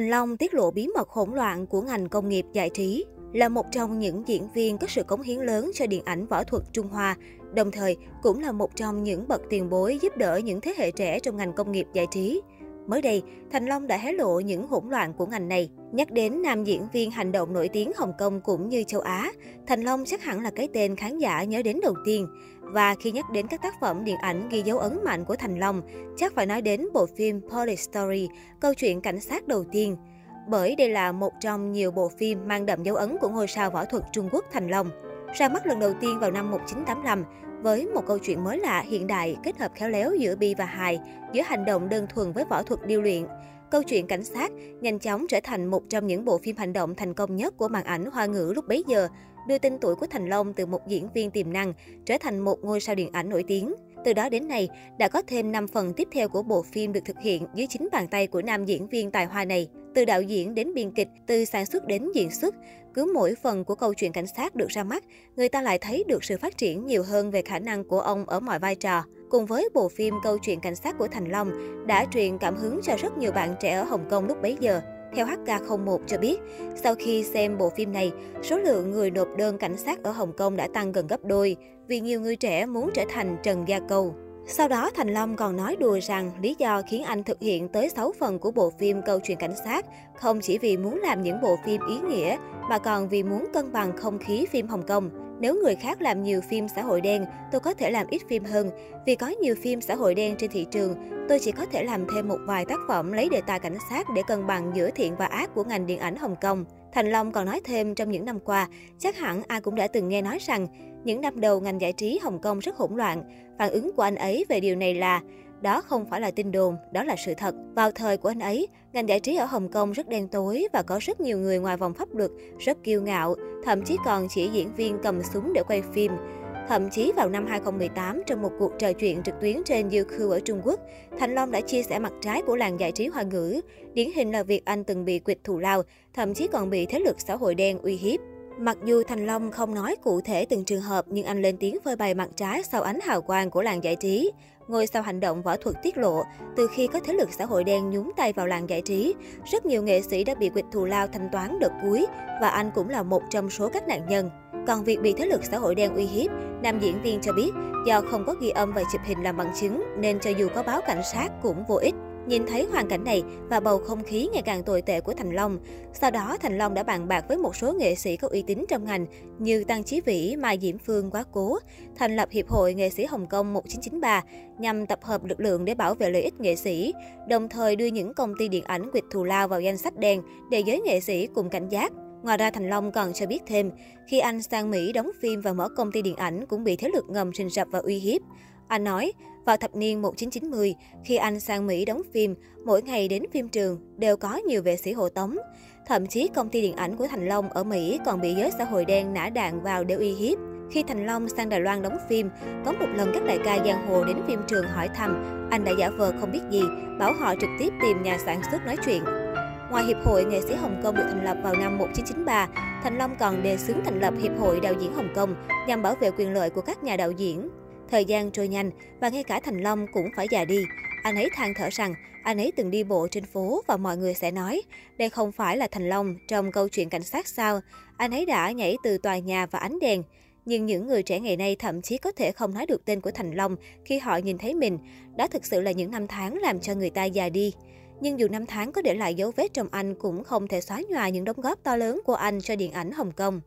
Thành Long tiết lộ bí mật hỗn loạn của ngành công nghiệp giải trí. Là một trong những diễn viên có sự cống hiến lớn cho điện ảnh võ thuật Trung Hoa, đồng thời cũng là một trong những bậc tiền bối giúp đỡ những thế hệ trẻ trong ngành công nghiệp giải trí. Mới đây, Thành Long đã hé lộ những hỗn loạn của ngành này. Nhắc đến nam diễn viên hành động nổi tiếng Hồng Kông cũng như châu Á, Thành Long chắc hẳn là cái tên khán giả nhớ đến đầu tiên. Và khi nhắc đến các tác phẩm điện ảnh ghi dấu ấn mạnh của Thành Long, chắc phải nói đến bộ phim Police Story, câu chuyện cảnh sát đầu tiên. Bởi đây là một trong nhiều bộ phim mang đậm dấu ấn của ngôi sao võ thuật Trung Quốc Thành Long. Ra mắt lần đầu tiên vào năm 1985, với một câu chuyện mới lạ hiện đại kết hợp khéo léo giữa bi và hài, giữa hành động đơn thuần với võ thuật điêu luyện. Câu chuyện cảnh sát nhanh chóng trở thành một trong những bộ phim hành động thành công nhất của màn ảnh hoa ngữ lúc bấy giờ, đưa tên tuổi của Thành Long từ một diễn viên tiềm năng trở thành một ngôi sao điện ảnh nổi tiếng. Từ đó đến nay, đã có thêm 5 phần tiếp theo của bộ phim được thực hiện dưới chính bàn tay của nam diễn viên tài hoa này. Từ đạo diễn đến biên kịch, từ sản xuất đến diễn xuất, cứ mỗi phần của câu chuyện cảnh sát được ra mắt, người ta lại thấy được sự phát triển nhiều hơn về khả năng của ông ở mọi vai trò. Cùng với bộ phim Câu chuyện cảnh sát của Thành Long đã truyền cảm hứng cho rất nhiều bạn trẻ ở Hồng Kông lúc bấy giờ. Theo HK01 cho biết, sau khi xem bộ phim này, số lượng người nộp đơn cảnh sát ở Hồng Kông đã tăng gần gấp đôi vì nhiều người trẻ muốn trở thành Trần Gia Câu. Sau đó, Thành Long còn nói đùa rằng lý do khiến anh thực hiện tới 6 phần của bộ phim Câu chuyện cảnh sát không chỉ vì muốn làm những bộ phim ý nghĩa, mà còn vì muốn cân bằng không khí phim Hồng Kông. Nếu người khác làm nhiều phim xã hội đen, tôi có thể làm ít phim hơn. Vì có nhiều phim xã hội đen trên thị trường, tôi chỉ có thể làm thêm một vài tác phẩm lấy đề tài cảnh sát để cân bằng giữa thiện và ác của ngành điện ảnh Hồng Kông. Thành Long còn nói thêm trong những năm qua, chắc hẳn ai cũng đã từng nghe nói rằng những năm đầu ngành giải trí Hồng Kông rất hỗn loạn. Phản ứng của anh ấy về điều này là đó không phải là tin đồn, đó là sự thật. Vào thời của anh ấy, ngành giải trí ở Hồng Kông rất đen tối và có rất nhiều người ngoài vòng pháp luật, rất kiêu ngạo, thậm chí còn chỉ diễn viên cầm súng để quay phim. Thậm chí vào năm 2018, trong một cuộc trò chuyện trực tuyến trên YouQ ở Trung Quốc, Thành Long đã chia sẻ mặt trái của làng giải trí hoa ngữ. Điển hình là việc anh từng bị quỵt thù lao, thậm chí còn bị thế lực xã hội đen uy hiếp. Mặc dù Thành Long không nói cụ thể từng trường hợp, nhưng anh lên tiếng phơi bày mặt trái sau ánh hào quang của làng giải trí. Ngôi sao hành động võ thuật tiết lộ, từ khi có thế lực xã hội đen nhúng tay vào làng giải trí, rất nhiều nghệ sĩ đã bị quỵt thù lao thanh toán đợt cuối và anh cũng là một trong số các nạn nhân. Còn việc bị thế lực xã hội đen uy hiếp, nam diễn viên cho biết do không có ghi âm và chụp hình làm bằng chứng nên cho dù có báo cảnh sát cũng vô ích. Nhìn thấy hoàn cảnh này và bầu không khí ngày càng tồi tệ của Thành Long, sau đó Thành Long đã bàn bạc với một số nghệ sĩ có uy tín trong ngành như Tăng Chí Vĩ, Mai Diễm Phương quá cố, thành lập Hiệp hội Nghệ sĩ Hồng Kông 1993 nhằm tập hợp lực lượng để bảo vệ lợi ích nghệ sĩ, đồng thời đưa những công ty điện ảnh quyệt thù lao vào danh sách đen để giới nghệ sĩ cùng cảnh giác. Ngoài ra, Thành Long còn cho biết thêm, khi anh sang Mỹ đóng phim và mở công ty điện ảnh cũng bị thế lực ngầm rình rập và uy hiếp. Anh nói, vào thập niên 1990, khi anh sang Mỹ đóng phim, mỗi ngày đến phim trường đều có nhiều vệ sĩ hộ tống. Thậm chí công ty điện ảnh của Thành Long ở Mỹ còn bị giới xã hội đen nã đạn vào để uy hiếp. Khi Thành Long sang Đài Loan đóng phim, có một lần các đại ca giang hồ đến phim trường hỏi thăm, anh đã giả vờ không biết gì, bảo họ trực tiếp tìm nhà sản xuất nói chuyện. Ngoài Hiệp hội Nghệ sĩ Hồng Kông được thành lập vào năm 1993, Thành Long còn đề xướng thành lập Hiệp hội Đạo diễn Hồng Kông nhằm bảo vệ quyền lợi của các nhà đạo diễn. Thời gian trôi nhanh và ngay cả Thành Long cũng phải già đi. Anh ấy than thở rằng anh ấy từng đi bộ trên phố và mọi người sẽ nói, đây không phải là Thành Long trong câu chuyện cảnh sát sao. Anh ấy đã nhảy từ tòa nhà và ánh đèn. Nhưng những người trẻ ngày nay thậm chí có thể không nói được tên của Thành Long khi họ nhìn thấy mình. Đó thực sự là những năm tháng làm cho người ta già đi. Nhưng dù năm tháng có để lại dấu vết trong anh cũng không thể xóa nhòa những đóng góp to lớn của anh cho điện ảnh Hồng Kông.